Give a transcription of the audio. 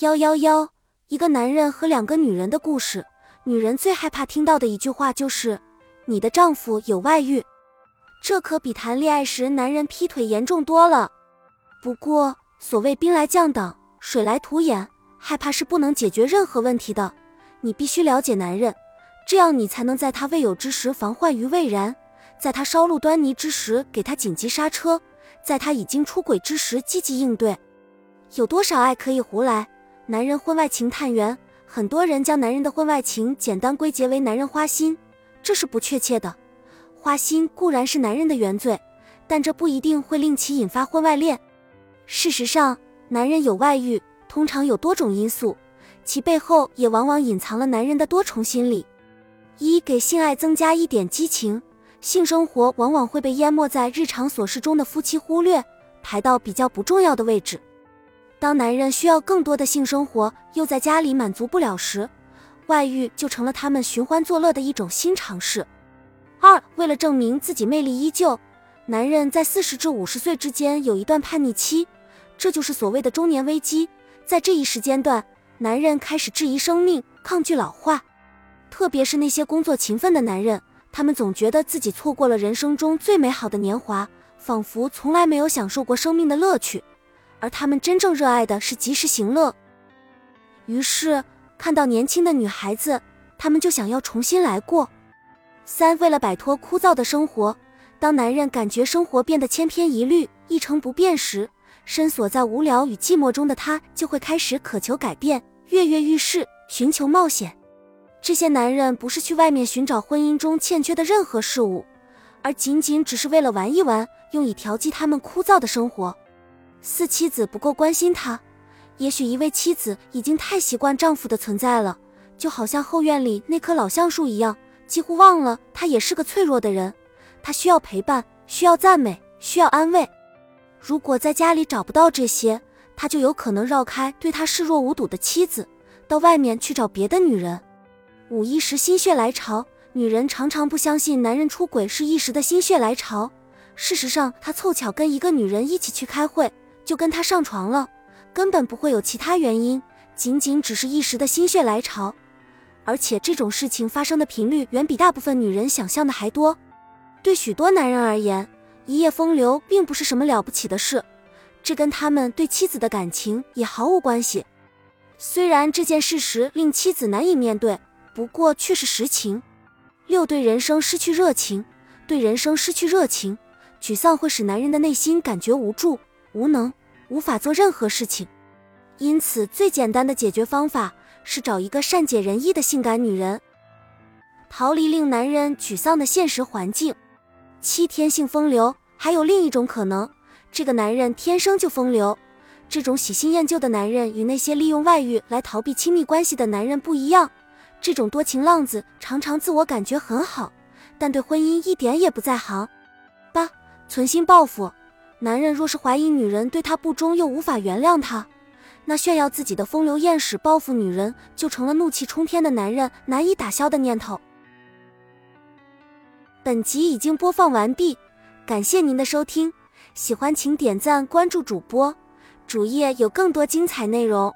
幺幺幺，一个男人和两个女人的故事。女人最害怕听到的一句话就是“你的丈夫有外遇”，这可比谈恋爱时男人劈腿严重多了。不过，所谓兵来将挡，水来土掩，害怕是不能解决任何问题的。你必须了解男人，这样你才能在他未有之时防患于未然，在他稍露端倪之时给他紧急刹车，在他已经出轨之时积极应对。有多少爱可以胡来？男人婚外情探员，很多人将男人的婚外情简单归结为男人花心，这是不确切的。花心固然是男人的原罪，但这不一定会令其引发婚外恋。事实上，男人有外遇通常有多种因素，其背后也往往隐藏了男人的多重心理。一给性爱增加一点激情，性生活往往会被淹没在日常琐事中的夫妻忽略，排到比较不重要的位置。当男人需要更多的性生活，又在家里满足不了时，外遇就成了他们寻欢作乐的一种新尝试。二，为了证明自己魅力依旧，男人在四十至五十岁之间有一段叛逆期，这就是所谓的中年危机。在这一时间段，男人开始质疑生命，抗拒老化。特别是那些工作勤奋的男人，他们总觉得自己错过了人生中最美好的年华，仿佛从来没有享受过生命的乐趣。而他们真正热爱的是及时行乐，于是看到年轻的女孩子，他们就想要重新来过。三，为了摆脱枯燥的生活，当男人感觉生活变得千篇一律、一成不变时，深锁在无聊与寂寞中的他就会开始渴求改变，跃跃欲试，寻求冒险。这些男人不是去外面寻找婚姻中欠缺的任何事物，而仅仅只是为了玩一玩，用以调剂他们枯燥的生活。四妻子不够关心他，也许一位妻子已经太习惯丈夫的存在了，就好像后院里那棵老橡树一样，几乎忘了他也是个脆弱的人。他需要陪伴，需要赞美，需要安慰。如果在家里找不到这些，他就有可能绕开对他视若无睹的妻子，到外面去找别的女人。五一时心血来潮，女人常常不相信男人出轨是一时的心血来潮，事实上，他凑巧跟一个女人一起去开会。就跟他上床了，根本不会有其他原因，仅仅只是一时的心血来潮，而且这种事情发生的频率远比大部分女人想象的还多。对许多男人而言，一夜风流并不是什么了不起的事，这跟他们对妻子的感情也毫无关系。虽然这件事实令妻子难以面对，不过却是实情。六对人生失去热情，对人生失去热情，沮丧会使男人的内心感觉无助。无能，无法做任何事情，因此最简单的解决方法是找一个善解人意的性感女人，逃离令男人沮丧的现实环境。七天性风流，还有另一种可能，这个男人天生就风流。这种喜新厌旧的男人与那些利用外遇来逃避亲密关系的男人不一样，这种多情浪子常常自我感觉很好，但对婚姻一点也不在行。八，存心报复。男人若是怀疑女人对他不忠，又无法原谅他，那炫耀自己的风流艳史、报复女人，就成了怒气冲天的男人难以打消的念头。本集已经播放完毕，感谢您的收听，喜欢请点赞关注主播，主页有更多精彩内容。